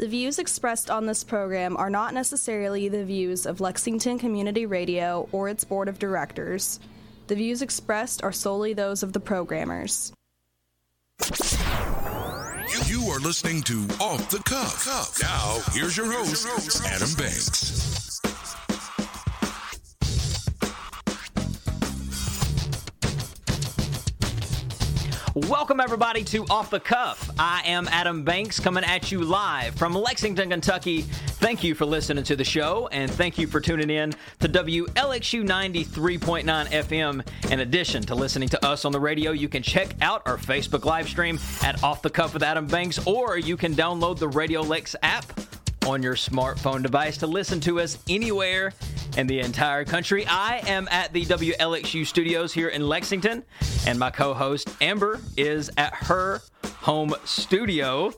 The views expressed on this program are not necessarily the views of Lexington Community Radio or its board of directors. The views expressed are solely those of the programmers. You are listening to Off the Cuff. Now, here's your host, Adam Banks. Welcome, everybody, to Off the Cuff. I am Adam Banks coming at you live from Lexington, Kentucky. Thank you for listening to the show, and thank you for tuning in to WLXU 93.9 FM. In addition to listening to us on the radio, you can check out our Facebook live stream at Off the Cuff with Adam Banks, or you can download the Radio Lex app on your smartphone device to listen to us anywhere in the entire country. I am at the WLXU studios here in Lexington, and my co host Amber is at her home studio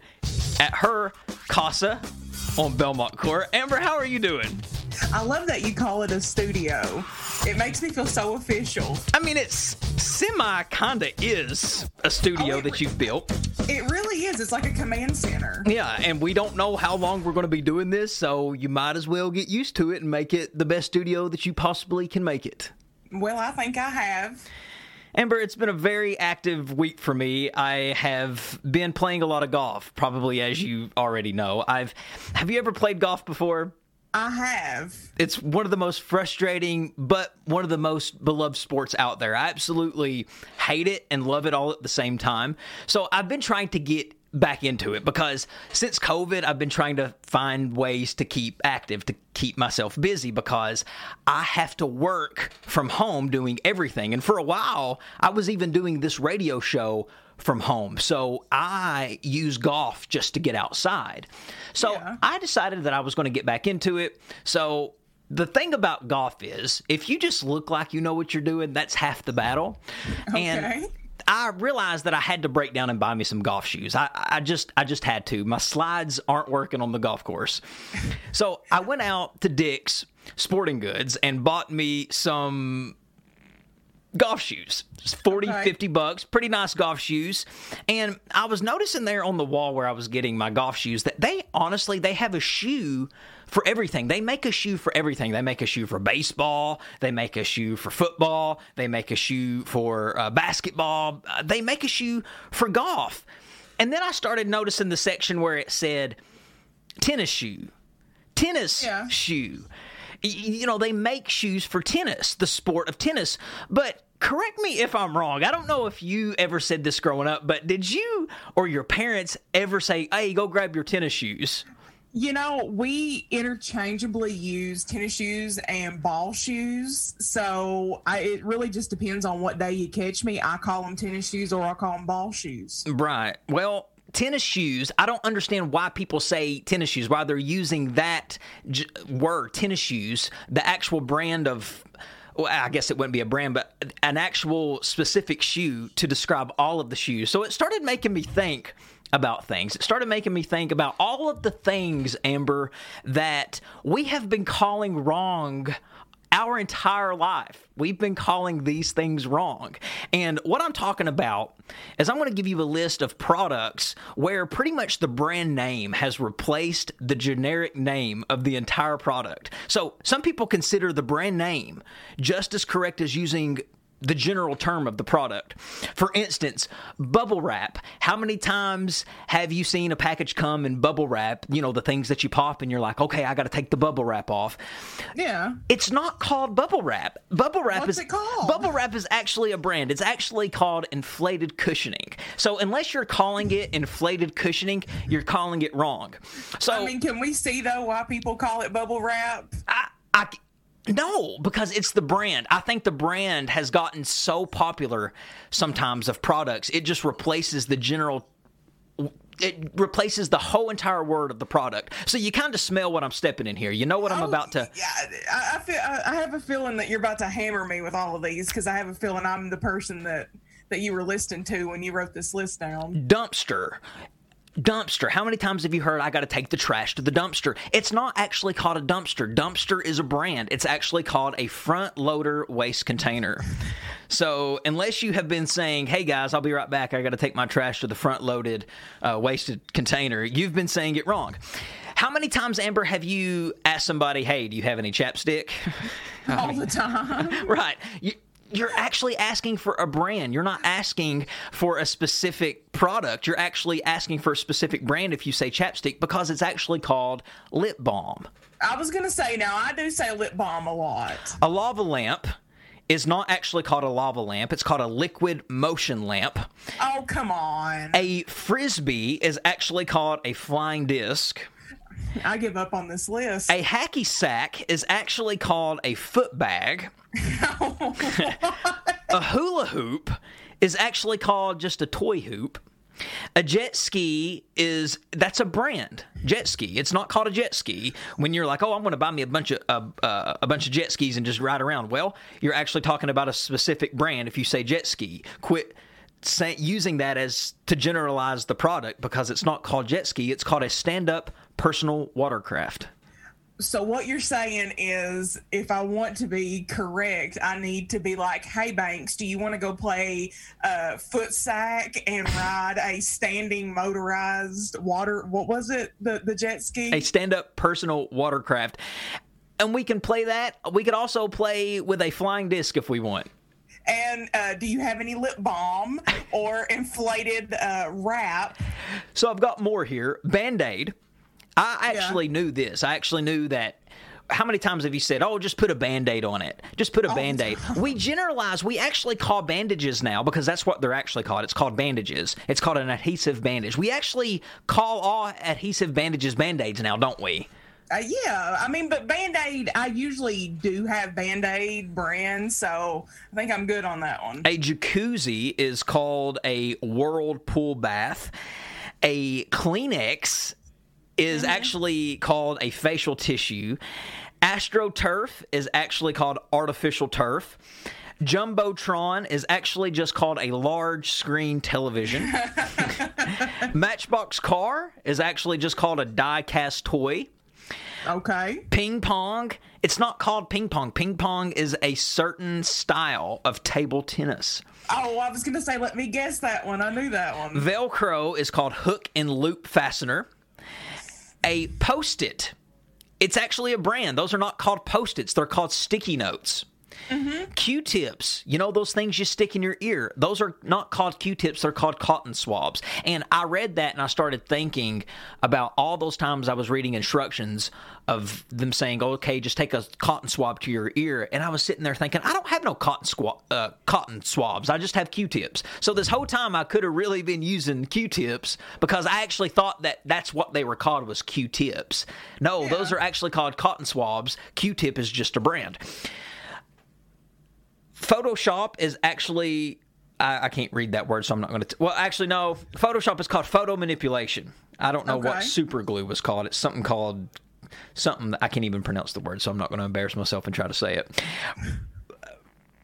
at her casa on Belmont Court. Amber, how are you doing? I love that you call it a studio. It makes me feel so official. I mean, it's semi kinda is a studio Oh, that you've built. It really is. It's like a command center. Yeah, and we don't know how long we're going to be doing this, so you might as well get used to it and make it the best studio that you possibly can make it. Well, I think I have. Amber, it's been a very active week for me. I have been playing a lot of golf, probably as you already know. I've have you ever played golf before? I have. It's one of the most frustrating, but one of the most beloved sports out there. I absolutely hate it and love it all at the same time. So I've been trying to get back into it because since COVID, I've been trying to find ways to keep active, to keep myself busy because I have to work from home doing everything. And for a while, I was even doing this radio show from home. So I use golf just to get outside. So Yeah. I decided that I was going to get back into it. So the thing about golf is if you just look like you know what you're doing, that's half the battle. Okay. And I realized that I had to break down and buy me some golf shoes. I, I just I just had to. My slides aren't working on the golf course. So I went out to Dick's Sporting Goods and bought me some golf shoes. It's 40, Okay. 50 bucks. Pretty nice golf shoes. And I was noticing there on the wall where I was getting my golf shoes that they honestly they have a shoe for everything. They make a shoe for everything. They make a shoe for baseball, they make a shoe for football, they make a shoe for uh, basketball, uh, they make a shoe for golf. And then I started noticing the section where it said tennis shoe. Tennis Yeah. shoe. You know, they make shoes for tennis, the sport of tennis. But correct me if I'm wrong. I don't know if you ever said this growing up, but did you or your parents ever say, hey, go grab your tennis shoes? You know, we interchangeably use tennis shoes and ball shoes. So I, it really just depends on what day you catch me. I call them tennis shoes or I call them ball shoes. Right. Well, tennis shoes, I don't understand why people say tennis shoes, why they're using that j- word, tennis shoes, the actual brand of. Well, I guess it wouldn't be a brand, but an actual specific shoe to describe all of the shoes. So it started making me think about things. It started making me think about all of the things, Amber, that we have been calling wrong our entire life. We've been calling these things wrong. And what I'm talking about is I'm going to give you a list of products where pretty much the brand name has replaced the generic name of the entire product. So some people consider the brand name just as correct as using the general term of the product. For instance, bubble wrap. How many times have you seen a package come in bubble wrap? You know, the things that you pop and you're like, okay, I got to take the bubble wrap off. Yeah. It's not called bubble wrap. Bubble wrap What's is it called? Bubble wrap is actually a brand. It's actually called inflated cushioning. So unless you're calling it inflated cushioning, you're calling it wrong. So I mean, can we see though why people call it bubble wrap? I, I no, because it's the brand. I think the brand has gotten so popular sometimes of products, it just replaces the general. It replaces the whole entire word of the product. So you kind of smell what I'm stepping in here. You know what I'm Oh, about to. Yeah, I, I feel. I, I have a feeling that you're about to hammer me with all of these because I have a feeling I'm the person that that you were listening to when you wrote this list down. dumpster. Dumpster. How many times have you heard I got to take the trash to the dumpster? It's not actually called a dumpster. Dumpster is a brand. It's actually called a front loader waste container. So, unless you have been saying, hey guys, I'll be right back, I got to take my trash to the front loaded uh, wasted container, you've been saying it wrong. How many times, Amber, have you asked somebody, hey, do you have any chapstick? all the time. right. You, you're actually asking for a brand. You're not asking for a specific product. You're actually asking for a specific brand if you say chapstick because it's actually called lip balm. I was gonna say now I do say lip balm a lot. A lava lamp is not actually called a lava lamp. It's called a liquid motion lamp. Oh come on! A frisbee is actually called a flying disc. I give up on this list. A hacky sack is actually called a foot bag. a hula hoop is actually called just a toy hoop. A jet ski is that's a brand. Jet ski. It's not called a jet ski. When you're like, oh, I'm going to buy me a bunch of uh, uh, a bunch of jet skis and just ride around. Well, you're actually talking about a specific brand. If you say jet ski, quit say, using that as to generalize the product because it's not called jet ski. It's called a stand up personal watercraft. So what you're saying is, if I want to be correct, I need to be like, "Hey Banks, do you want to go play uh, foot sack and ride a standing motorized water? What was it? The the jet ski? A stand-up personal watercraft, and we can play that. We could also play with a flying disc if we want. And uh, do you have any lip balm or inflated uh, wrap? So I've got more here. Band Aid. I actually yeah. knew this. I actually knew that. How many times have you said, "Oh, just put a band-aid on it. Just put a oh, band-aid." we generalize. We actually call bandages now because that's what they're actually called. It's called bandages. It's called an adhesive bandage. We actually call all adhesive bandages band-aids now, don't we? Uh, yeah, I mean, but Band Aid, I usually do have Band Aid brands, so I think I'm good on that one. A jacuzzi is called a whirlpool bath. A Kleenex is mm-hmm. actually called a facial tissue. AstroTurf is actually called artificial turf. Jumbotron is actually just called a large screen television. Matchbox car is actually just called a die cast toy. Okay. Ping pong, it's not called ping pong. Ping pong is a certain style of table tennis. Oh, I was going to say, let me guess that one. I knew that one. Velcro is called hook and loop fastener a post it. It's actually a brand. Those are not called post its, they're called sticky notes. Mm-hmm. Q tips, you know, those things you stick in your ear, those are not called Q tips, they're called cotton swabs. And I read that and I started thinking about all those times I was reading instructions of them saying, okay, just take a cotton swab to your ear. And I was sitting there thinking, I don't have no cotton, squ- uh, cotton swabs, I just have Q tips. So this whole time I could have really been using Q tips because I actually thought that that's what they were called was Q tips. No, yeah. those are actually called cotton swabs. Q tip is just a brand. Photoshop is actually I, I, can't read that word, so I'm not going to. Well, actually, no. Photoshop is called photo manipulation. I don't know okay. what super glue was called. It's something called something I can't even pronounce the word, so I'm not going to embarrass myself and try to say it.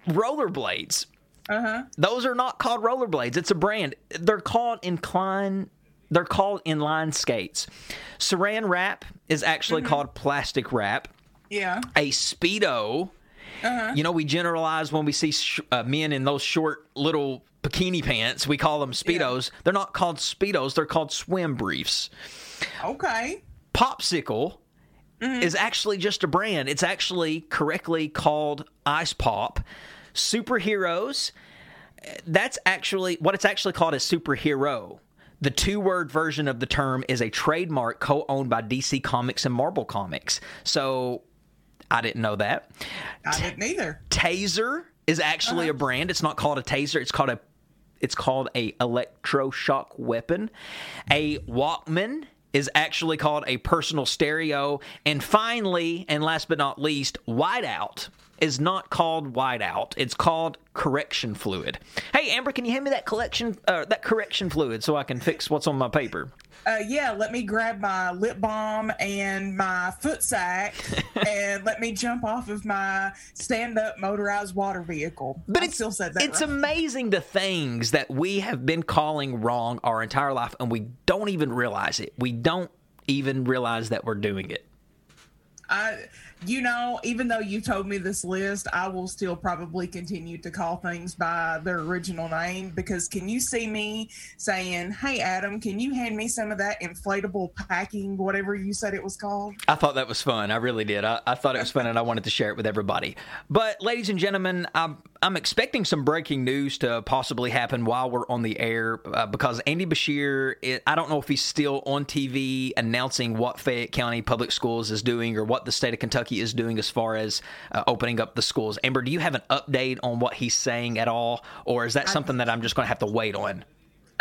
Rollerblades. Uh-huh. Those are not called rollerblades. It's a brand. They're called incline. They're called inline skates. Saran wrap is actually mm-hmm. called plastic wrap. Yeah. A speedo uh-huh. You know, we generalize when we see sh- uh, men in those short little bikini pants. We call them speedos. Yeah. They're not called speedos. They're called swim briefs. Okay. Popsicle mm-hmm. is actually just a brand. It's actually correctly called Ice Pop. Superheroes. That's actually what it's actually called is superhero. The two word version of the term is a trademark co owned by DC Comics and Marvel Comics. So I didn't know that. I didn't either. Taser is actually uh-huh. a brand. It's not called a taser. It's called a it's called a electroshock weapon. A Walkman is actually called a personal stereo. And finally, and last but not least, whiteout is not called whiteout. It's called correction fluid. Hey, Amber, can you hand me that collection, uh, that correction fluid, so I can fix what's on my paper? Uh, yeah, let me grab my lip balm and my foot sack, and let me jump off of my stand-up motorized water vehicle. But I it's still said that. It's right. amazing the things that we have been calling wrong our entire life, and we don't even realize it. We don't even realize that we're doing it. I, you know, even though you told me this list, I will still probably continue to call things by their original name because can you see me saying, "Hey, Adam, can you hand me some of that inflatable packing, whatever you said it was called?" I thought that was fun. I really did. I, I thought it was fun, and I wanted to share it with everybody. But, ladies and gentlemen, I'm, I'm expecting some breaking news to possibly happen while we're on the air uh, because Andy Beshear, it, I don't know if he's still on TV announcing what Fayette County Public Schools is doing or what the state of Kentucky is doing as far as uh, opening up the schools. Amber, do you have an update on what he's saying at all, or is that something that I'm just going to have to wait on?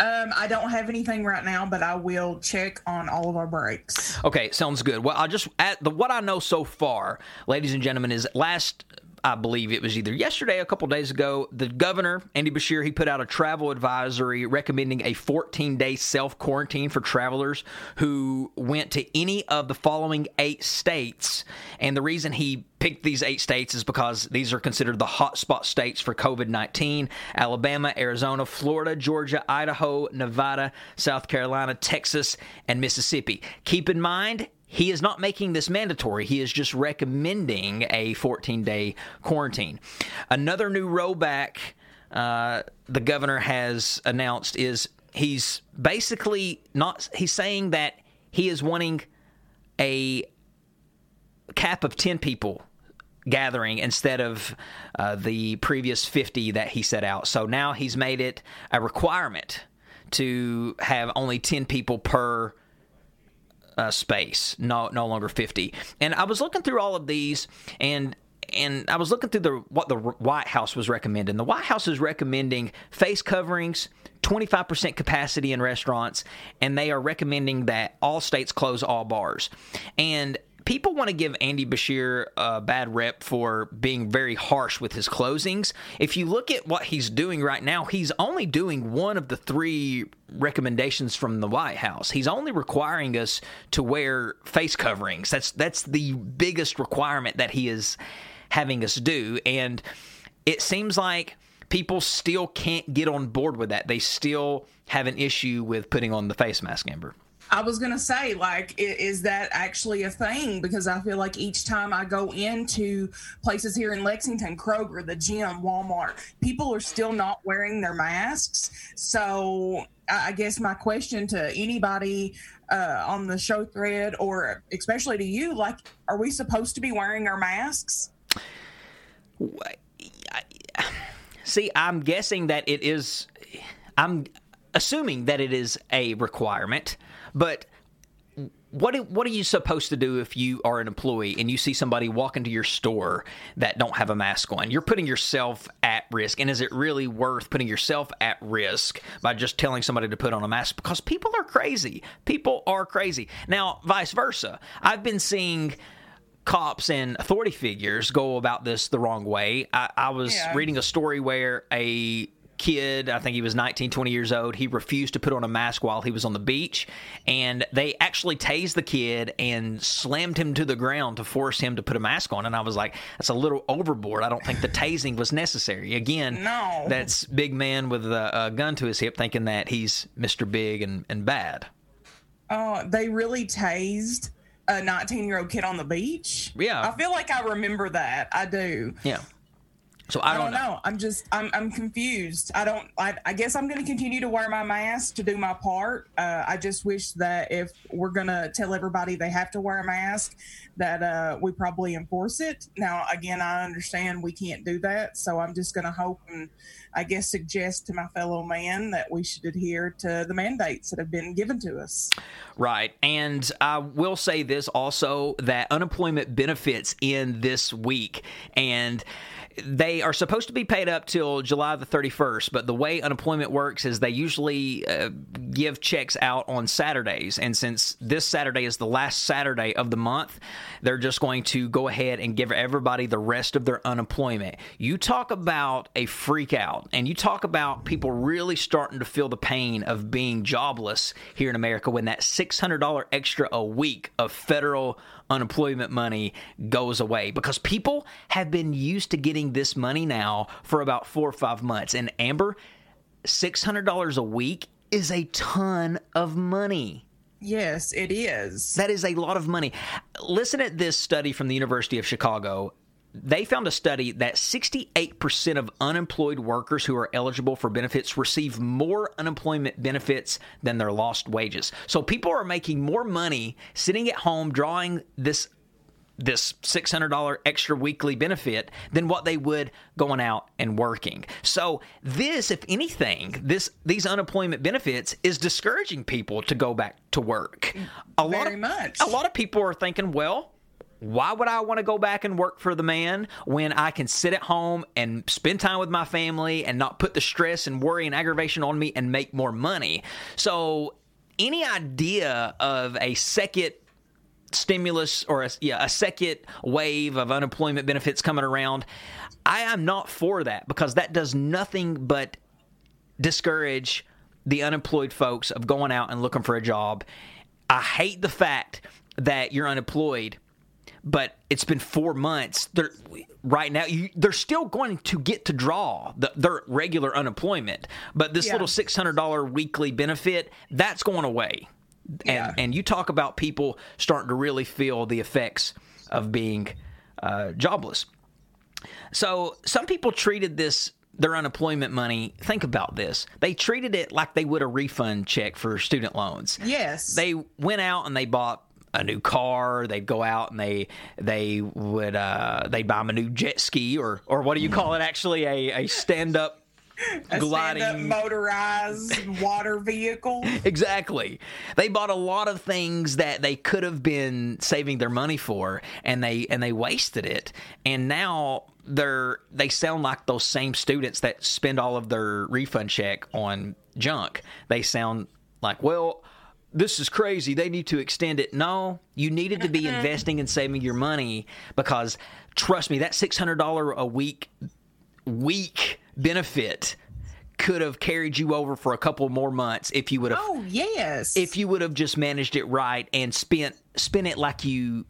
Um, I don't have anything right now, but I will check on all of our breaks. Okay, sounds good. Well, I'll just at the what I know so far, ladies and gentlemen, is last I believe it was either yesterday, a couple days ago, the governor, Andy Beshear, he put out a travel advisory recommending a 14 day self quarantine for travelers who went to any of the following eight states. And the reason he picked these eight states is because these are considered the hotspot states for COVID 19 Alabama, Arizona, Florida, Georgia, Idaho, Nevada, South Carolina, Texas, and Mississippi. Keep in mind, he is not making this mandatory. He is just recommending a 14 day quarantine. Another new rollback uh, the governor has announced is he's basically not, he's saying that he is wanting a cap of 10 people gathering instead of uh, the previous 50 that he set out. So now he's made it a requirement to have only 10 people per uh, space, no no longer 50. And I was looking through all of these and and I was looking through the what the White House was recommending. The White House is recommending face coverings, 25% capacity in restaurants, and they are recommending that all states close all bars. And people want to give Andy Beshear a bad rep for being very harsh with his closings. If you look at what he's doing right now, he's only doing one of the three recommendations from the White House. He's only requiring us to wear face coverings. That's that's the biggest requirement that he is having us do and it seems like people still can't get on board with that. They still have an issue with putting on the face mask, Amber. I was gonna say, like, is that actually a thing? Because I feel like each time I go into places here in Lexington, Kroger, the gym, Walmart, people are still not wearing their masks. So I guess my question to anybody uh, on the show thread, or especially to you, like, are we supposed to be wearing our masks? See, I'm guessing that it is. I'm assuming that it is a requirement, but what what are you supposed to do if you are an employee and you see somebody walk into your store that don't have a mask on? You're putting yourself at risk, and is it really worth putting yourself at risk by just telling somebody to put on a mask? Because people are crazy. People are crazy. Now, vice versa. I've been seeing cops and authority figures go about this the wrong way. I, I was yeah. reading a story where a kid, I think he was 19, 20 years old, he refused to put on a mask while he was on the beach. And they actually tased the kid and slammed him to the ground to force him to put a mask on. And I was like, that's a little overboard. I don't think the tasing was necessary. Again, no. that's big man with a, a gun to his hip thinking that he's Mr. Big and, and bad. Oh, they really tased a 19 year old kid on the beach. Yeah. I feel like I remember that. I do. Yeah. So I don't, I don't know. know. I'm just I'm I'm confused. I don't. I, I guess I'm going to continue to wear my mask to do my part. Uh, I just wish that if we're going to tell everybody they have to wear a mask, that uh, we probably enforce it. Now, again, I understand we can't do that, so I'm just going to hope and I guess suggest to my fellow man that we should adhere to the mandates that have been given to us. Right, and I will say this also that unemployment benefits in this week and they are supposed to be paid up till July the 31st, but the way unemployment works is they usually uh, give checks out on Saturdays. And since this Saturday is the last Saturday of the month, they're just going to go ahead and give everybody the rest of their unemployment. You talk about a freak out, and you talk about people really starting to feel the pain of being jobless here in America when that $600 extra a week of federal unemployment money goes away because people have been used to getting this money now for about four or five months. And Amber, $600 a week is a ton of money. Yes, it is. That is a lot of money. Listen at this study from the University of Chicago they found a study that 68% of unemployed workers who are eligible for benefits receive more unemployment benefits than their lost wages. So people are making more money sitting at home drawing this this $600 extra weekly benefit than what they would going out and working. So this if anything, this these unemployment benefits is discouraging people to go back to work. A Very lot of, much. A lot of people are thinking, well, why would I want to go back and work for the man when I can sit at home and spend time with my family and not put the stress and worry and aggravation on me and make more money? So, any idea of a second stimulus or a, yeah, a second wave of unemployment benefits coming around, I am not for that because that does nothing but discourage the unemployed folks of going out and looking for a job. I hate the fact that you're unemployed but it's been four months. They're right now. You, they're still going to get to draw the, their regular unemployment, but this yeah. little six hundred dollar weekly benefit that's going away. Yeah. And and you talk about people starting to really feel the effects of being uh, jobless. So some people treated this their unemployment money, think about this. They treated it like they would a refund check for student loans. Yes. They went out and they bought a new car. They'd go out and they they would uh, they'd buy them a new jet ski or or what do you call it? Actually, a a stand up a gliding motorized water vehicle. exactly. They bought a lot of things that they could have been saving their money for and they and they wasted it. And now they're they sound like those same students that spend all of their refund check on junk. They sound like, well, this is crazy. They need to extend it. No, you needed to be investing and saving your money because trust me, that $600 a week week benefit could have carried you over for a couple more months if you would have Oh, yes. If you would have just managed it right and spent spent it like you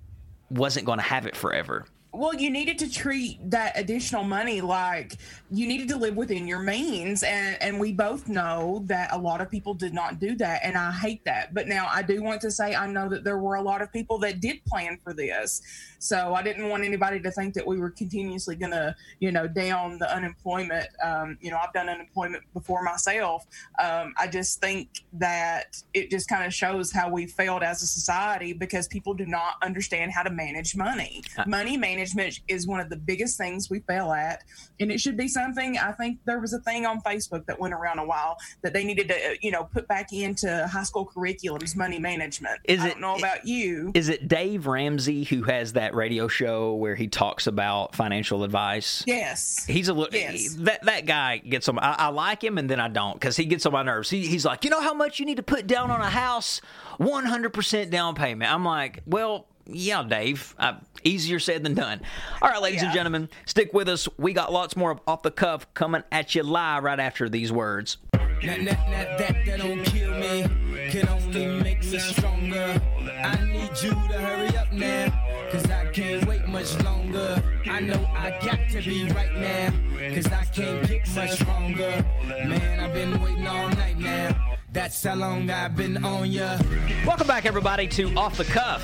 wasn't going to have it forever well you needed to treat that additional money like you needed to live within your means and and we both know that a lot of people did not do that and i hate that. But now i do want to say i know that there were a lot of people that did plan for this. So i didn't want anybody to think that we were continuously going to you know down the unemployment um, you know i've done unemployment before myself. Um, i just think that it just kind of shows how we failed as a society because people do not understand how to manage money. Uh, money management management is one of the biggest things we fail at. And it should be something, I think there was a thing on Facebook that went around a while that they needed to, uh, you know, put back into high school curriculums, money management. Is I don't know about you. Is it Dave Ramsey who has that radio show where he talks about financial advice? Yes. He's a little, yes. that, that guy gets on, I, I like him and then I don't because he gets on my nerves. He, he's like, you know how much you need to put down on a house? 100% down payment. I'm like, well, yeah, Dave. Uh, easier said than done. All right, ladies yeah. and gentlemen, stick with us. We got lots more of off the cuff coming at you live right after these words. that, that don't kill me, can only make me stronger. I need you to hurry up now, cause I can't wait much longer. I know I got to be right now, cause I can't get much longer. Man, I've been waiting all night now. That's how long I've been on ya. Welcome back, everybody, to Off the Cuff.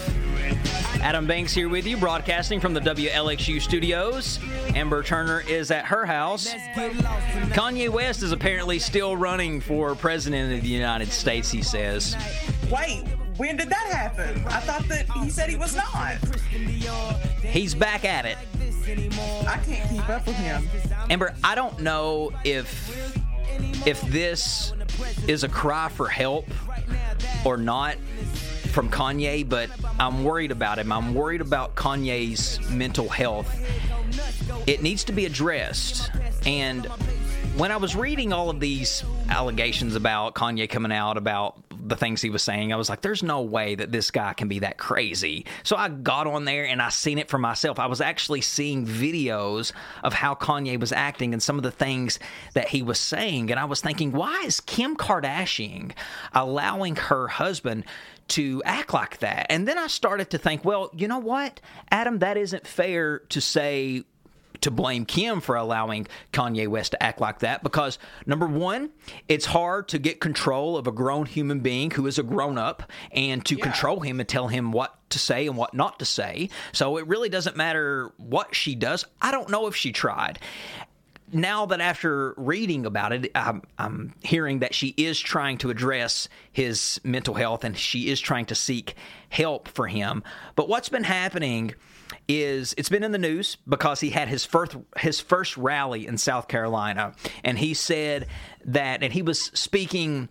Adam Banks here with you, broadcasting from the WLXU studios. Amber Turner is at her house. Kanye West is apparently still running for president of the United States, he says. Wait, when did that happen? I thought that he said he was not. He's back at it. I can't keep up with him. Amber, I don't know if if this is a cry for help or not from Kanye, but I'm worried about him. I'm worried about Kanye's mental health. It needs to be addressed. And when I was reading all of these allegations about Kanye coming out about the things he was saying, I was like, there's no way that this guy can be that crazy. So I got on there and I seen it for myself. I was actually seeing videos of how Kanye was acting and some of the things that he was saying. And I was thinking, why is Kim Kardashian allowing her husband to act like that? And then I started to think, well, you know what, Adam, that isn't fair to say to blame Kim for allowing Kanye West to act like that because number one, it's hard to get control of a grown human being who is a grown up and to yeah. control him and tell him what to say and what not to say. So it really doesn't matter what she does. I don't know if she tried now that after reading about it, I'm, I'm, hearing that she is trying to address his mental health and she is trying to seek help for him. But what's been happening is it's been in the news because he had his first his first rally in South Carolina, and he said that, and he was speaking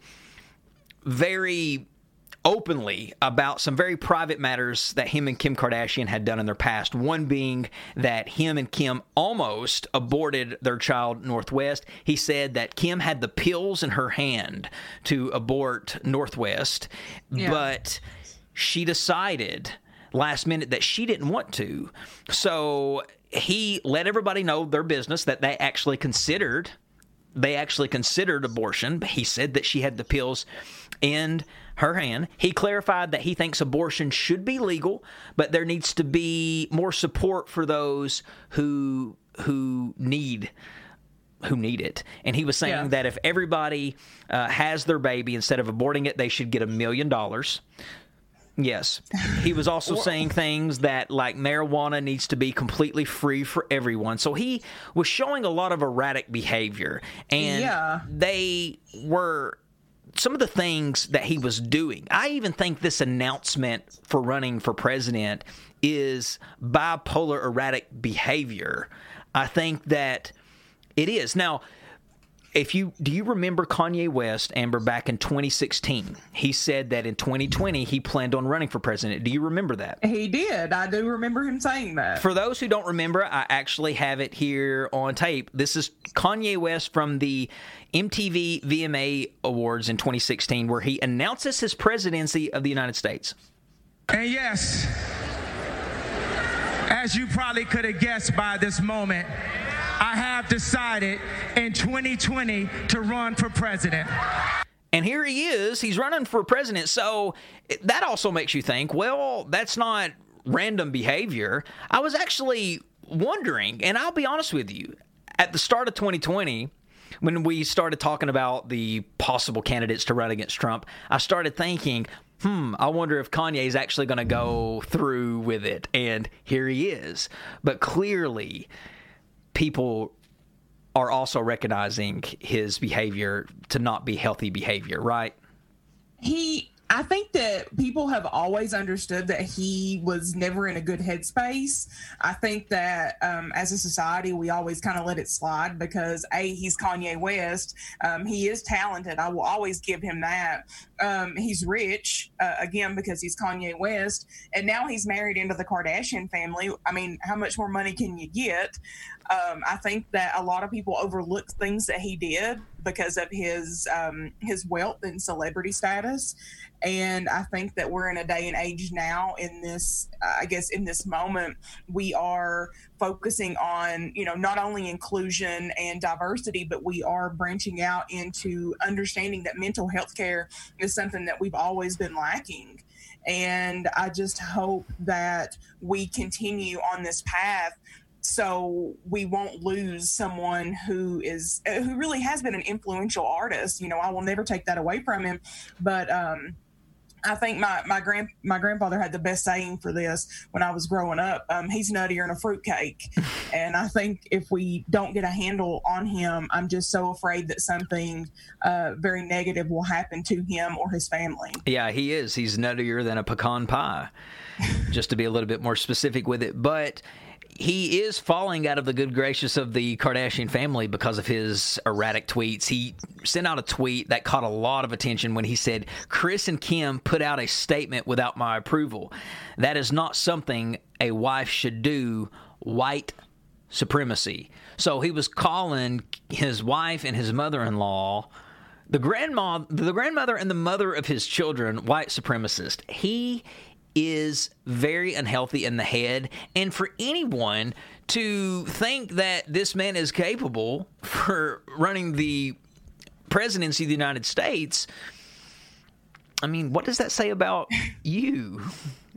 very openly about some very private matters that him and Kim Kardashian had done in their past. One being that him and Kim almost aborted their child, North West. He said that Kim had the pills in her hand to abort North West, yeah. but she decided last minute that she didn't want to. So he let everybody know their business that they actually considered they actually considered abortion. He said that she had the pills in her hand. He clarified that he thinks abortion should be legal, but there needs to be more support for those who who need who need it. And he was saying yeah. that if everybody uh, has their baby instead of aborting it, they should get a million dollars. Yes. He was also saying things that like marijuana needs to be completely free for everyone. So he was showing a lot of erratic behavior. And yeah. they were some of the things that he was doing. I even think this announcement for running for president is bipolar erratic behavior. I think that it is. Now, if you do you remember Kanye West, Amber, back in 2016? He said that in 2020 he planned on running for president. Do you remember that? He did. I do remember him saying that. For those who don't remember, I actually have it here on tape. This is Kanye West from the MTV VMA Awards in 2016, where he announces his presidency of the United States. And yes, as you probably could have guessed by this moment, I have decided in 2020 to run for president. And here he is, he's running for president. So that also makes you think, well, that's not random behavior. I was actually wondering, and I'll be honest with you, at the start of 2020, when we started talking about the possible candidates to run against Trump, I started thinking, hmm, I wonder if Kanye is actually going to go through with it. And here he is. But clearly, people are also recognizing his behavior to not be healthy behavior, right? He I think that people have always understood that he was never in a good headspace. I think that um, as a society, we always kind of let it slide because a he's Kanye West. Um, he is talented. I will always give him that. Um, he's rich uh, again because he's Kanye West, and now he's married into the Kardashian family. I mean, how much more money can you get? Um, I think that a lot of people overlook things that he did because of his um, his wealth and celebrity status, and I think that we're in a day and age now in this, uh, I guess, in this moment, we are focusing on you know not only inclusion and diversity, but we are branching out into understanding that mental health care is something that we've always been lacking. And I just hope that we continue on this path so we won't lose someone who is uh, who really has been an influential artist you know i will never take that away from him but um I think my my grand my grandfather had the best saying for this when I was growing up. Um, he's nuttier than a fruitcake, and I think if we don't get a handle on him, I'm just so afraid that something uh, very negative will happen to him or his family. Yeah, he is. He's nuttier than a pecan pie, just to be a little bit more specific with it. But he is falling out of the good gracious of the Kardashian family because of his erratic tweets. He sent out a tweet that caught a lot of attention when he said, Kris and Kim put out a statement without my approval. That is not something a wife should do. White supremacy. So he was calling his wife and his mother in law the grandma, the grandmother and the mother of his children, white supremacist. He is very unhealthy in the head, and for anyone to think that this man is capable for running the presidency of the United States, I mean, what does that say about you?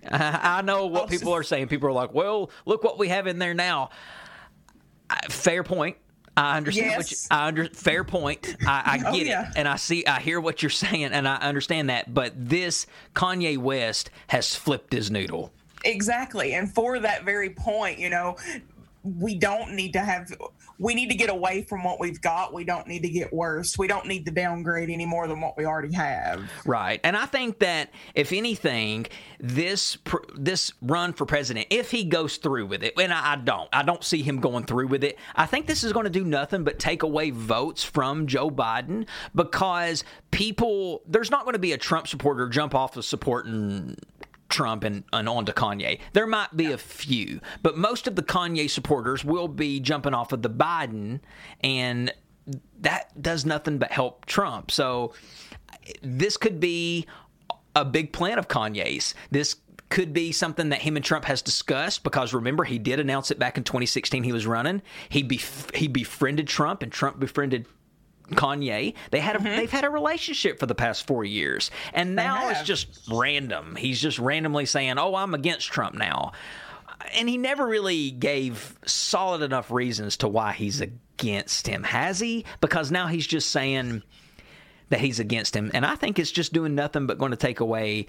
I know what people are saying. People are like, "Well, look what we have in there now." Fair point. I understand yes. what you, I under fair point. I, I oh, get oh, yeah. it, and I see, I hear what you're saying, and I understand that. But this Kanye West has flipped his noodle. Exactly, and for that very point, you know, we don't need to have we need to get away from what we've got. We don't need to get worse. We don't need to downgrade any more than what we already have. Right. And I think that if anything, this this run for president, if he goes through with it, and I don't, I don't see him going through with it. I think this is going to do nothing but take away votes from Joe Biden because people there's not going to be a Trump supporter jump off of supporting Trump and, and on to Kanye. There might be a few, but most of the Kanye supporters will be jumping off of the Biden, and that does nothing but help Trump. So this could be a big plan of Kanye's. This could be something that him and Trump has discussed because remember he did announce it back in 2016 he was running. He bef- he befriended Trump and Trump befriended Kanye. They had a, mm-hmm. they've had a relationship for the past four years, and now it's just random. He's just randomly saying, "Oh, I'm against Trump now," and he never really gave solid enough reasons to why he's against him, has he? Because now he's just saying that he's against him, and I think it's just doing nothing but going to take away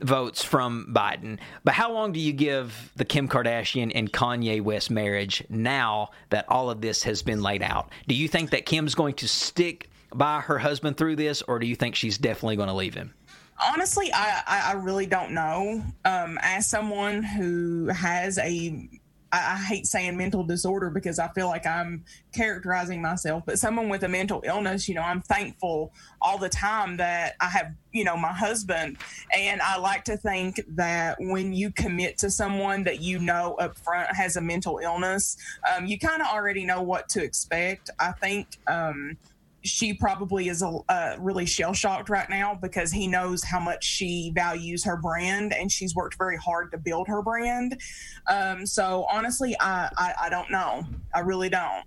votes from Biden. But how long do you give the Kim Kardashian and Kanye West marriage now that all of this has been laid out? Do you think that Kim's going to stick by her husband through this, or do you think she's definitely going to leave him? Honestly, I, I really don't know. Um, as someone who has a I, I, hate saying mental disorder because I feel like I'm characterizing myself, but someone with a mental illness, you know, I'm thankful all the time that I have, you know, my husband. And I like to think that when you commit to someone that you know up front has a mental illness, um, you kind of already know what to expect. I think, um, she probably is a, really shell shocked right now because he knows how much she values her brand and she's worked very hard to build her brand. Um, so honestly, I, I, I don't know. I really don't.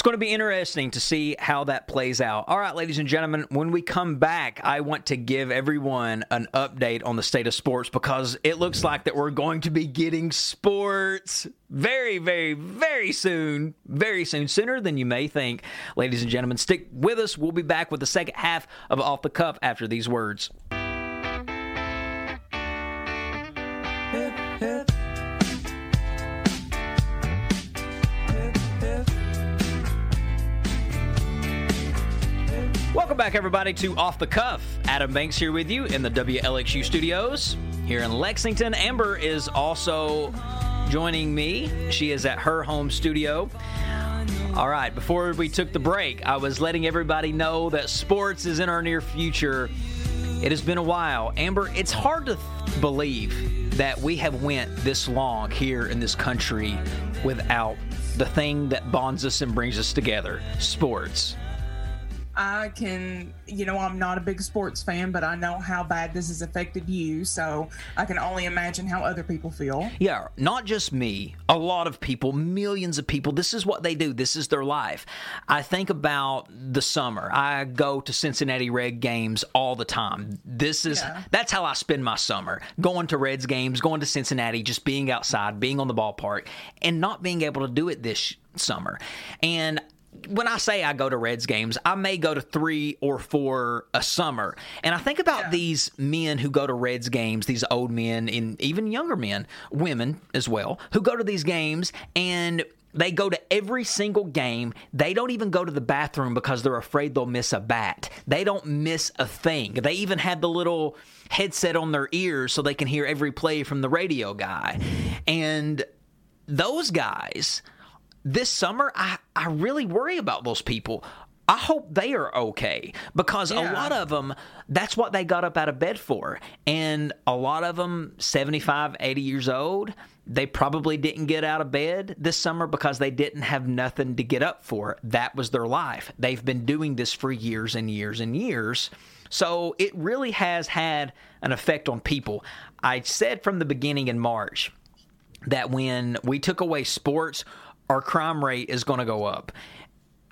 It's going to be interesting to see how that plays out. All right, ladies and gentlemen, when we come back, I want to give everyone an update on the state of sports because it looks like that we're going to be getting sports very, very, very soon. Very soon, sooner than you may think. Ladies and gentlemen, stick with us. We'll be back with the second half of Off the Cuff after these words. Welcome back, everybody, to Off the Cuff. Adam Banks here with you in the WLXU studios here in Lexington. Amber is also joining me. She is at her home studio. All right, before we took the break, I was letting everybody know that sports is in our near future. It has been a while. Amber, it's hard to th- believe that we have went this long here in this country without the thing that bonds us and brings us together, sports. I can, you know, I'm not a big sports fan, but I know how bad this has affected you. So I can only imagine how other people feel. Yeah, not just me, a lot of people, millions of people. This is what they do, this is their life. I think about the summer. I go to Cincinnati Red games all the time. This is, yeah. that's how I spend my summer going to Reds games, going to Cincinnati, just being outside, being on the ballpark, and not being able to do it this summer. And when I say I go to Reds games, I may go to three or four a summer. And I think about yeah. these men who go to Reds games, these old men and even younger men, women as well, who go to these games and they go to every single game. They don't even go to the bathroom because they're afraid they'll miss a bat. They don't miss a thing. They even have the little headset on their ears so they can hear every play from the radio guy. And those guys this summer, I, I really worry about those people. I hope they are okay because Yeah. a lot of them, that's what they got up out of bed for. And a lot of them, 75, 80 years old, they probably didn't get out of bed this summer because they didn't have nothing to get up for. That was their life. They've been doing this for years and years and years. So it really has had an effect on people. I said from the beginning in March that when we took away sports, our crime rate is going to go up.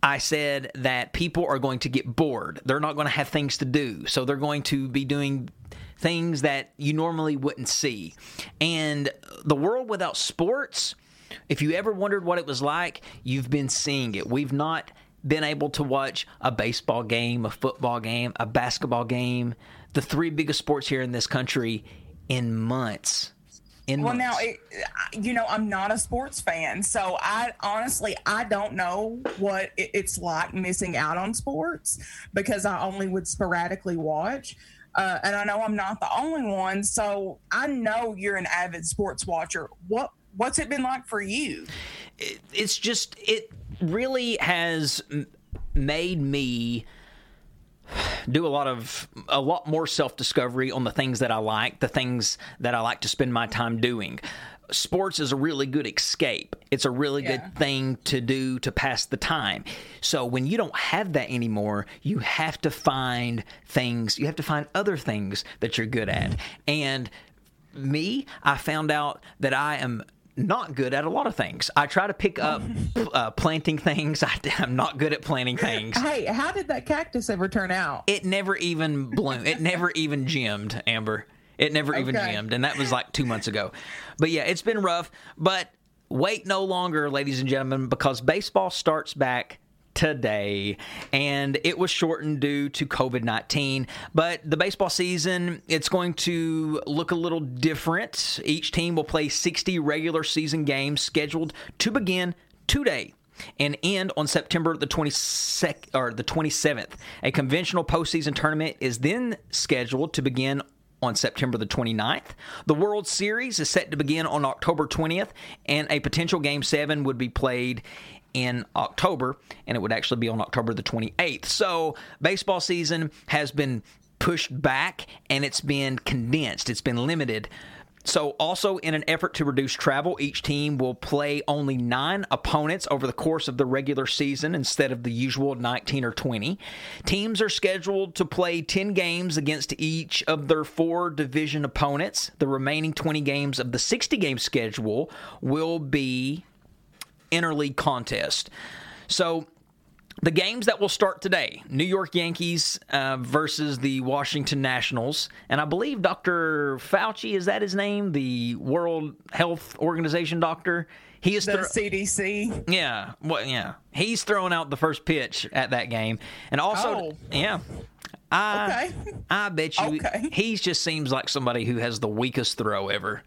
I said that people are going to get bored. They're not going to have things to do. So they're going to be doing things that you normally wouldn't see. And the world without sports, if you ever wondered what it was like, you've been seeing it. We've not been able to watch a baseball game, a football game, a basketball game, the three biggest sports here in this country in months. In Well, months. now, it, you know, I'm not a sports fan, so I honestly I don't know what it- it's like missing out on sports because I only would sporadically watch, uh, and I know I'm not the only one. So I know you're an avid sports watcher. What what's it been like for you? it's just it really has made me do a lot of a lot more self-discovery on the things that I like, the things that I like to spend my time doing. Sports is a really good escape. It's a really Yeah. good thing to do to pass the time. So when you don't have that anymore, you have to find things, you have to find other things that you're good at. And me, I found out that I am not good at a lot of things. I try to pick up uh, planting things. I, am not good at planting things. Hey, how did that cactus ever turn out? It never even bloomed. It never even gemmed, Amber. It never even Okay. gemmed, and that was like two months ago. But yeah, it's been rough. But wait no longer, ladies and gentlemen, because baseball starts back today and it was shortened due to covid-19 but the baseball season it's going to look a little different each team will play 60 regular season games scheduled to begin today and end on September the 22nd or the 27th. A conventional postseason tournament is then scheduled to begin on September the 29th. The World Series is set to begin on October 20th, and a potential Game 7 would be played in October, and it would actually be on October the 28th. So, baseball season has been pushed back and it's been condensed, it's been limited. So, also in an effort to reduce travel, each team will play only nine opponents over the course of the regular season instead of the usual 19 or 20. Teams are scheduled to play 10 games against each of their four division opponents. The remaining 20 games of the 60 game schedule will be interleague contest. So, the games that will start today New York Yankees uh, versus the Washington Nationals. And I believe Dr. Fauci, is that his name? The World Health Organization doctor? He is The thro- CDC. yeah, well, yeah. He's throwing out the first pitch at that game, and also, Oh. yeah, I, Okay. I bet you Okay. he just seems like somebody who has the weakest throw ever.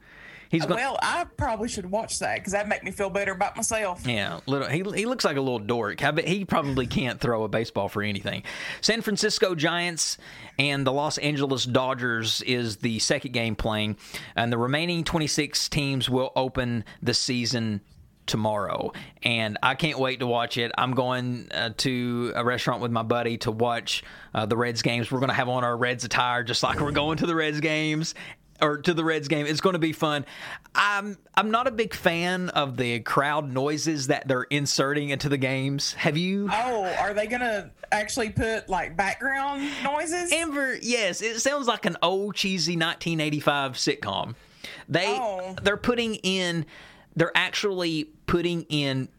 He's going, Well, I probably should watch that because that make me feel better about myself. Yeah, little. He, he looks like a little dork. I bet he probably can't throw a baseball for anything. San Francisco Giants and the Los Angeles Dodgers is the second game playing, and the remaining 26 teams will open the season tomorrow and i can't wait to watch it i'm going uh, to a restaurant with my buddy to watch uh, the reds games we're going to have on our reds attire just like we're going to the reds games or to the Reds game. It's going to be fun. I'm I'm not a big fan of the crowd noises that they're inserting into the games. Have you? Oh, are they gonna actually put like background noises? Amber, yes, it sounds like an old cheesy 1985 sitcom. They Oh. they're putting in they're actually putting in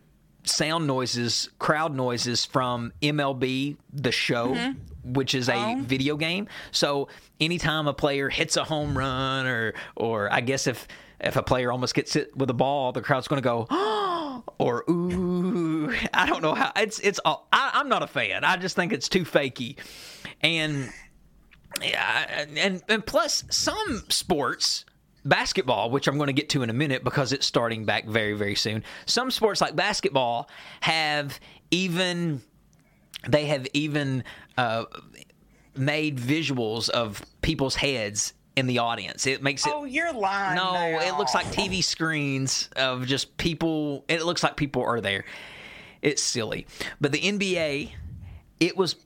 sound noises, crowd noises from MLB the show, mm-hmm. Which is a oh. video game. So anytime a player hits a home run or or I guess if if a player almost gets hit with a ball, the crowd's going to go or ooh. I don't know how it's it's all I, I'm not a fan. I just think it's too fakey. And yeah, and and plus some sports basketball which i'm going to get to in a minute because it's starting back very very soon some sports like basketball have even they have even uh, made visuals of people's heads in the audience. It makes it. Oh, you're lying. no, now. it looks like TV screens of just people. It looks like people are there. It's silly, but the NBA, it was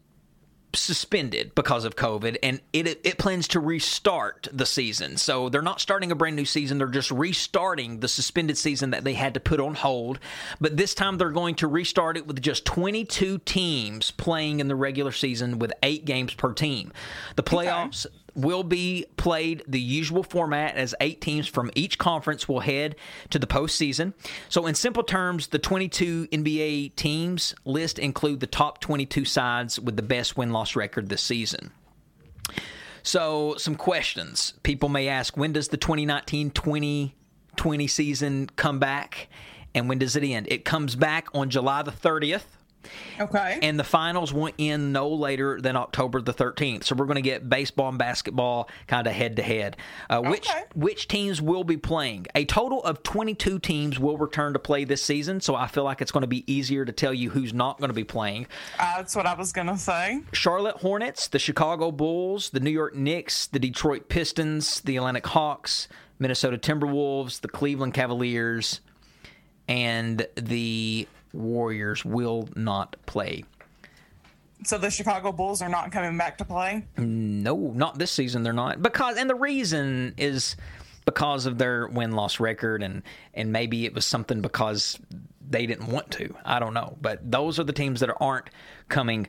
suspended because of COVID, and it it plans to restart the season. So they're not starting a brand new season; they're just restarting the suspended season that they had to put on hold. But this time, they're going to restart it with just 22 teams playing in the regular season with eight games per team. The playoffs will be played the usual format as eight teams from each conference will head to the postseason. So, in simple terms, the 22 NBA teams list include the top 22 sides with the best win loss record this season. So, some questions. People may ask when does the 2019 2020 season come back? And when does it end? It comes back on July the 30th Okay. and the finals won't end no later than October the 13th. So we're going to get baseball and basketball kind of head to head. Uh, Which Okay. which teams will be playing? A total of 22 teams will return to play this season. So I feel like it's going to be easier to tell you who's not going to be playing. Uh, that's what I was gonna say. Charlotte Hornets, the Chicago Bulls, the New York Knicks, the Detroit Pistons, the Atlanta Hawks, Minnesota Timberwolves, the Cleveland Cavaliers, and the Warriors will not play. So the Chicago Bulls are not coming back to play. No, not this season. They're not because, and the reason is because of their win loss record, and and maybe it was something because they didn't want to. I don't know, but those are the teams that aren't coming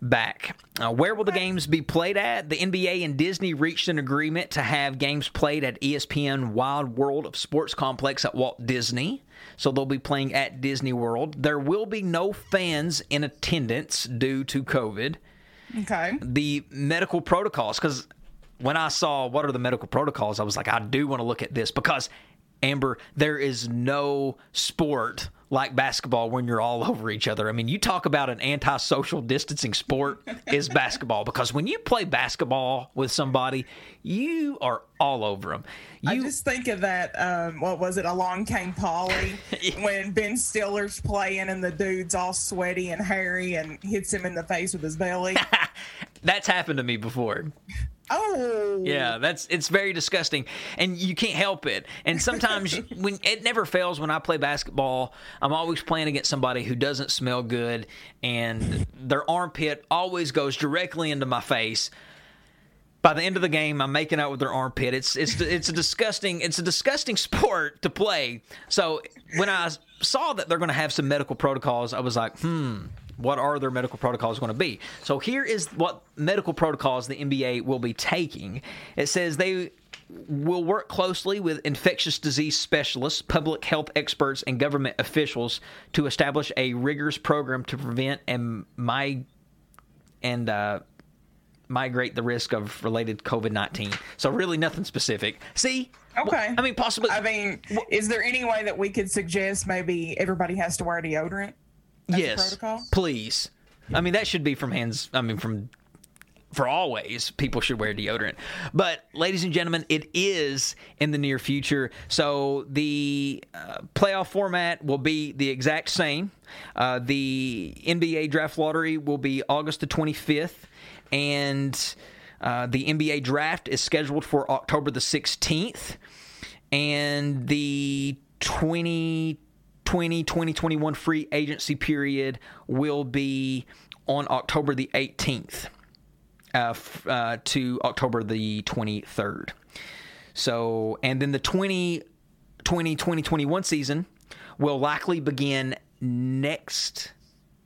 back. Uh, where will the games be played at? The NBA and Disney reached an agreement to have games played at ESPN Wide World of Sports Complex at Walt Disney. So they'll be playing at Disney World. There will be no fans in attendance due to COVID Okay. the medical protocols because when I saw what are the medical protocols, I was like, I do want to look at this because Amber, there is no sport like basketball when you're all over each other. I mean, you talk about an anti-social distancing sport is basketball because when you play basketball with somebody, you are all over them. I You just think of that. Um, what was it? Along Came Polly when Ben Stiller's playing and the dude's all sweaty and hairy and hits him in the face with his belly. that's happened to me before. Oh, Yeah, that's it's very disgusting, and you can't help it. And sometimes when it never fails when I play basketball, I'm always playing against somebody who doesn't smell good, and their armpit always goes directly into my face. By the end of the game, I'm making out with their armpit. It's it's it's a disgusting it's a disgusting sport to play. So when I saw that they're going to have some medical protocols, I was like, hmm, what are their medical protocols going to be? So here is what medical protocols the NBA will be taking. It says they will work closely with infectious disease specialists, public health experts, and government officials to establish a rigorous program to prevent and my and uh, migrate the risk of related COVID nineteen. So really nothing specific. See? Okay. I mean, possibly. I mean, is there any way that we could suggest maybe everybody has to wear deodorant? Yes, protocol? please. I mean, that should be from hands. I mean, from for always, people should wear deodorant. But, ladies and gentlemen, it is in the near future. So the uh, playoff format will be the exact same. Uh, the NBA draft lottery will be August the 25th, and uh, the NBA draft is scheduled for October the 16th, and the 20. 2020 2021 free agency period will be on October the 18th uh, f- uh, to October the 23rd. So, and then the 2020 2021 season will likely begin next.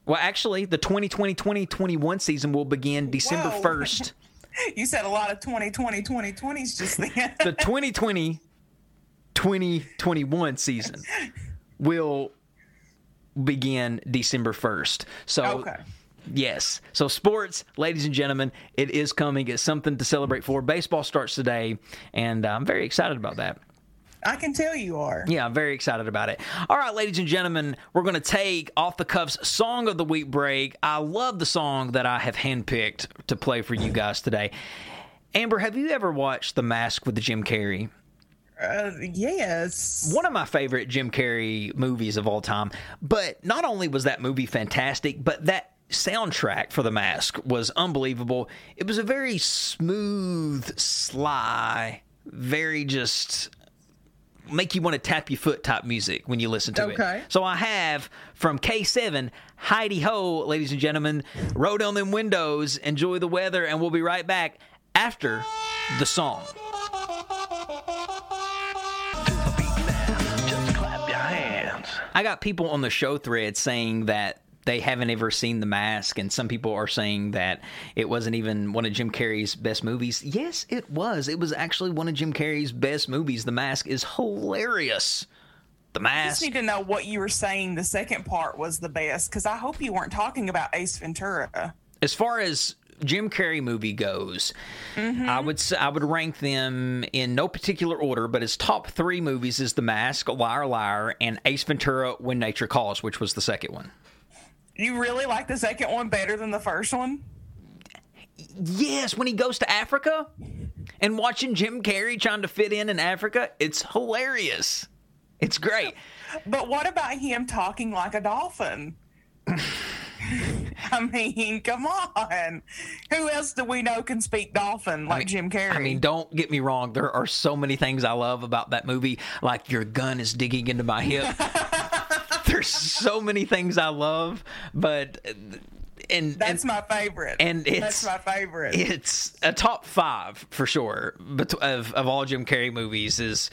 Well, actually, the 2020 2021 season will begin December Whoa. 1st. You said a lot of 2020, 2020s just then. the 2020 2021 season will begin December 1st. So Okay. Yes. So sports, ladies and gentlemen, it is coming. It's something to celebrate for. Baseball starts today, and uh, I'm very excited about that. I can tell you are. Yeah, I'm very excited about it. All right, ladies and gentlemen, we're going to take off the cuffs song of the week break. I love the song that I have handpicked to play for you guys today. Amber, have you ever watched The Mask with the Jim Carrey? Uh, yes. one of my favorite Jim Carrey movies of all time. But not only was that movie fantastic, but that soundtrack for The Mask was unbelievable. It was a very smooth, sly, very just make you want to tap your foot type music when you listen to Okay. it. So I have from K7, Hi De Ho, ladies and gentlemen, roll down them windows, enjoy the weather, and we'll be right back after the song. I got people on the show thread saying that they haven't ever seen The Mask, and some people are saying that it wasn't even one of Jim Carrey's best movies. Yes, it was. It was actually one of Jim Carrey's best movies. The Mask is hilarious. The Mask. I just need to know what you were saying. The second part was the best because I hope you weren't talking about Ace Ventura. As far as Jim Carrey movie goes, mm-hmm. I would I would rank them in no particular order, but his top three movies is The Mask, Liar Liar, and Ace Ventura: When Nature Calls, which was the second one. You really like the second one better than the first one? Yes, when he goes to Africa and watching Jim Carrey trying to fit in in Africa, it's hilarious. It's great. But what about him talking like a dolphin? I mean, come on. Who else do we know can speak dolphin like Jim Carrey? I mean, don't get me wrong. There are so many things I love about that movie. Like your gun is digging into my hip. There's so many things I love, but and that's and, my favorite. and that's my favorite. it's a top five for sure of of all Jim Carrey movies. Is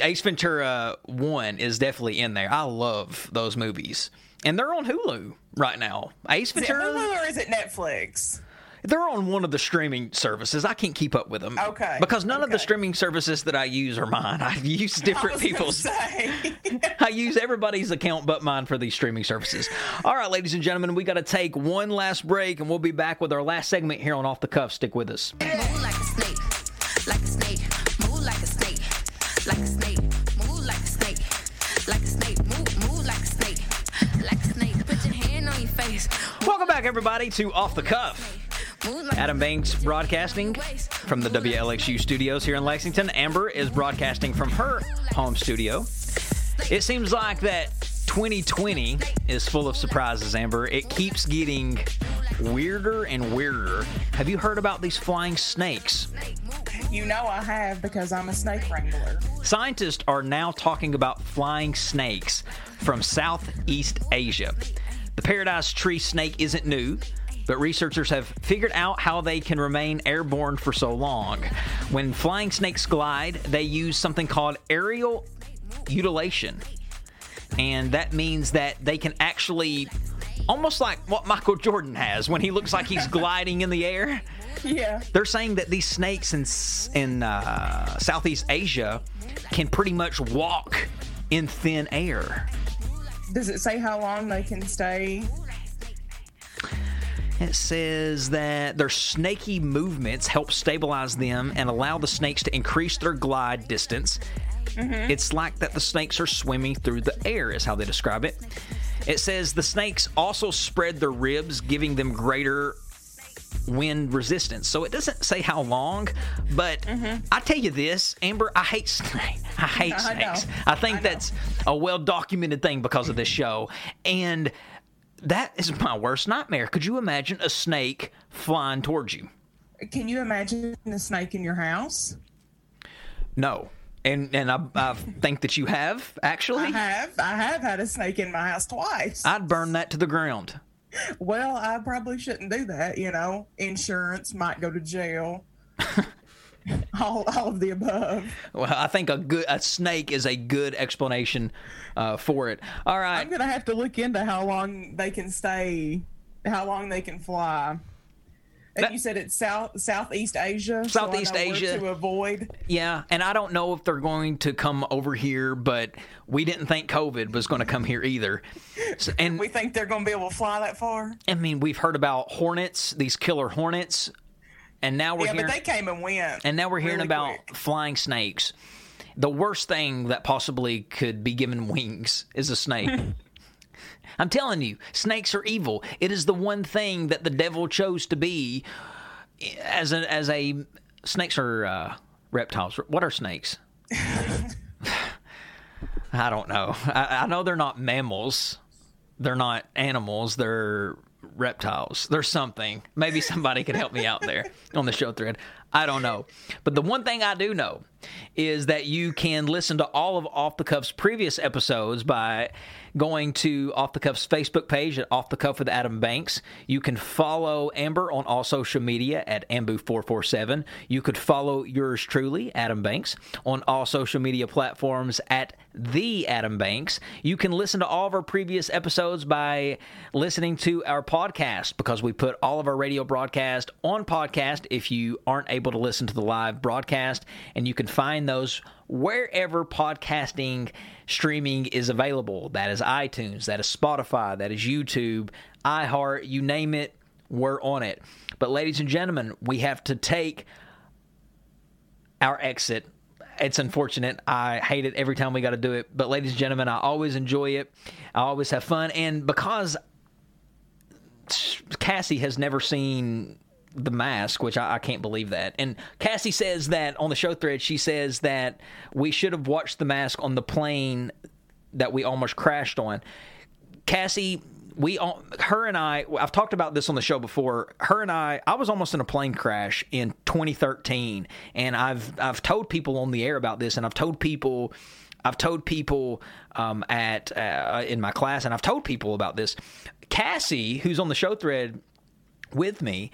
Ace Ventura one is definitely in there. I love those movies, and they're on Hulu right now. Ace is it Ventura. Hulu or is it Netflix? They're on one of the streaming services. I can't keep up with them. Okay, Because none of the streaming services that I use are mine. I use I different was people's. say. I use everybody's account but mine for these streaming services. All right, ladies and gentlemen, we got to take one last break and we'll be back with our last segment here on Off the Cuff. Stick with us. Move like a snake, like a snake. Back, everybody, to Off the Cuff. Adam Banks broadcasting from the WLXU studios here in Lexington. Amber is broadcasting from her home studio. It seems like that 2020 is full of surprises, Amber. It keeps getting weirder and weirder. Have you heard about these flying snakes? you know I have because I'm a snake wrangler. Scientists are now talking about flying snakes from Southeast Asia. The paradise tree snake isn't new, but researchers have figured out how they can remain airborne for so long. When flying snakes glide, they use something called aerial undulation. And that means that they can actually, almost like what Michael Jordan has when he looks like he's gliding in the air. Yeah. They're saying that these snakes in in uh, Southeast Asia can pretty much walk in thin air. Does it say how long they can stay? It says that their snaky movements help stabilize them and allow the snakes to increase their glide distance. Mm-hmm. It's like that the snakes are swimming through the air, is how they describe it. It says the snakes also spread their ribs, giving them greater wind resistance. So it doesn't say how long, but I tell you this, Amber, I hate snakes. I hate I know. snakes. I think I that's a well documented thing because of this show. And that is my worst nightmare. Could you imagine a snake flying towards you? Can you imagine a snake in your house? No. And and I, I think that you have actually. I have. I have had a snake in my house twice. I'd burn that to the ground. Well, I probably shouldn't do that. You know, insurance might go to jail. all, all of the above. Well, I think a good a snake is a good explanation uh, for it. All right. I'm gonna have to look into how long they can stay, how long they can fly. And That- you said it's South Southeast Asia. Southeast where Asia. to avoid. Yeah, and I don't know if they're going to come over here, but we didn't think COVID was going to come here either. So, and We think they're gonna be able to fly that far. I mean, we've heard about hornets, these killer hornets, and now we're Yeah, hearing but they came and went. and now we're hearing really about quick. flying snakes. The worst thing that possibly could be given wings is a snake. I'm telling you, snakes are evil. It is the one thing that the devil chose to be as a as a snakes are uh, reptiles. What are snakes? I don't know. I, I know they're not mammals. they're not animals. They're reptiles. They're something. Maybe somebody could help me out there on the show thread. I don't know. But the one thing I do know is that you can listen to all of Off the Cuff's previous episodes by going to Off the Cuff's Facebook page at Off the Cuff with Adam Banks. You can follow Amber on all social media at Ambu447. You could follow yours truly, Adam Banks, on all social media platforms at The Adam Banks. You can listen to all of our previous episodes by listening to our podcast because we put all of our radio broadcast on podcast if you aren't able to listen to the live broadcast. And you can find those wherever podcasting streaming is available. That is iTunes, that is Spotify, that is YouTube, iHeart, you name it, we're on it. But, ladies and gentlemen, we have to take our exit. It's unfortunate. I hate it every time we got to do it. But, ladies and gentlemen, I always enjoy it. I always have fun. And because Cassie has never seen the mask, which I, I, can't believe that. And Cassie says that on the show thread, she says that we should have watched the mask on the plane that we almost crashed on. Cassie, we her and I I've talked about this on the show before. Her and I I was almost in a plane crash in 2013 and I've I've told people on the air about this and I've told people I've told people um, at uh, in my class and I've told people about this. Cassie, who's on the show thread with me,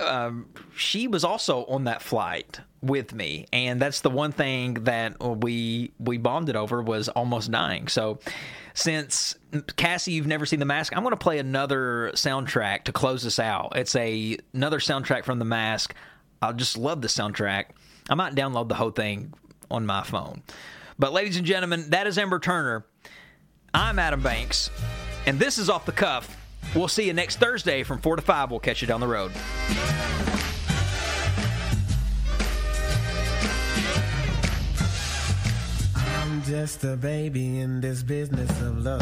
um, she was also on that flight with me, and that's the one thing that we we bonded over was almost dying. So, since Cassie, you've never seen the mask, I'm going to play another soundtrack to close this out. It's a another soundtrack from the mask. I just love the soundtrack. I might download the whole thing on my phone. But, ladies and gentlemen, that is Amber Turner. I'm Adam Banks, and this is off the cuff. We'll see you next Thursday from 4 to 5. We'll catch you down the road. I'm just a baby in this business of love.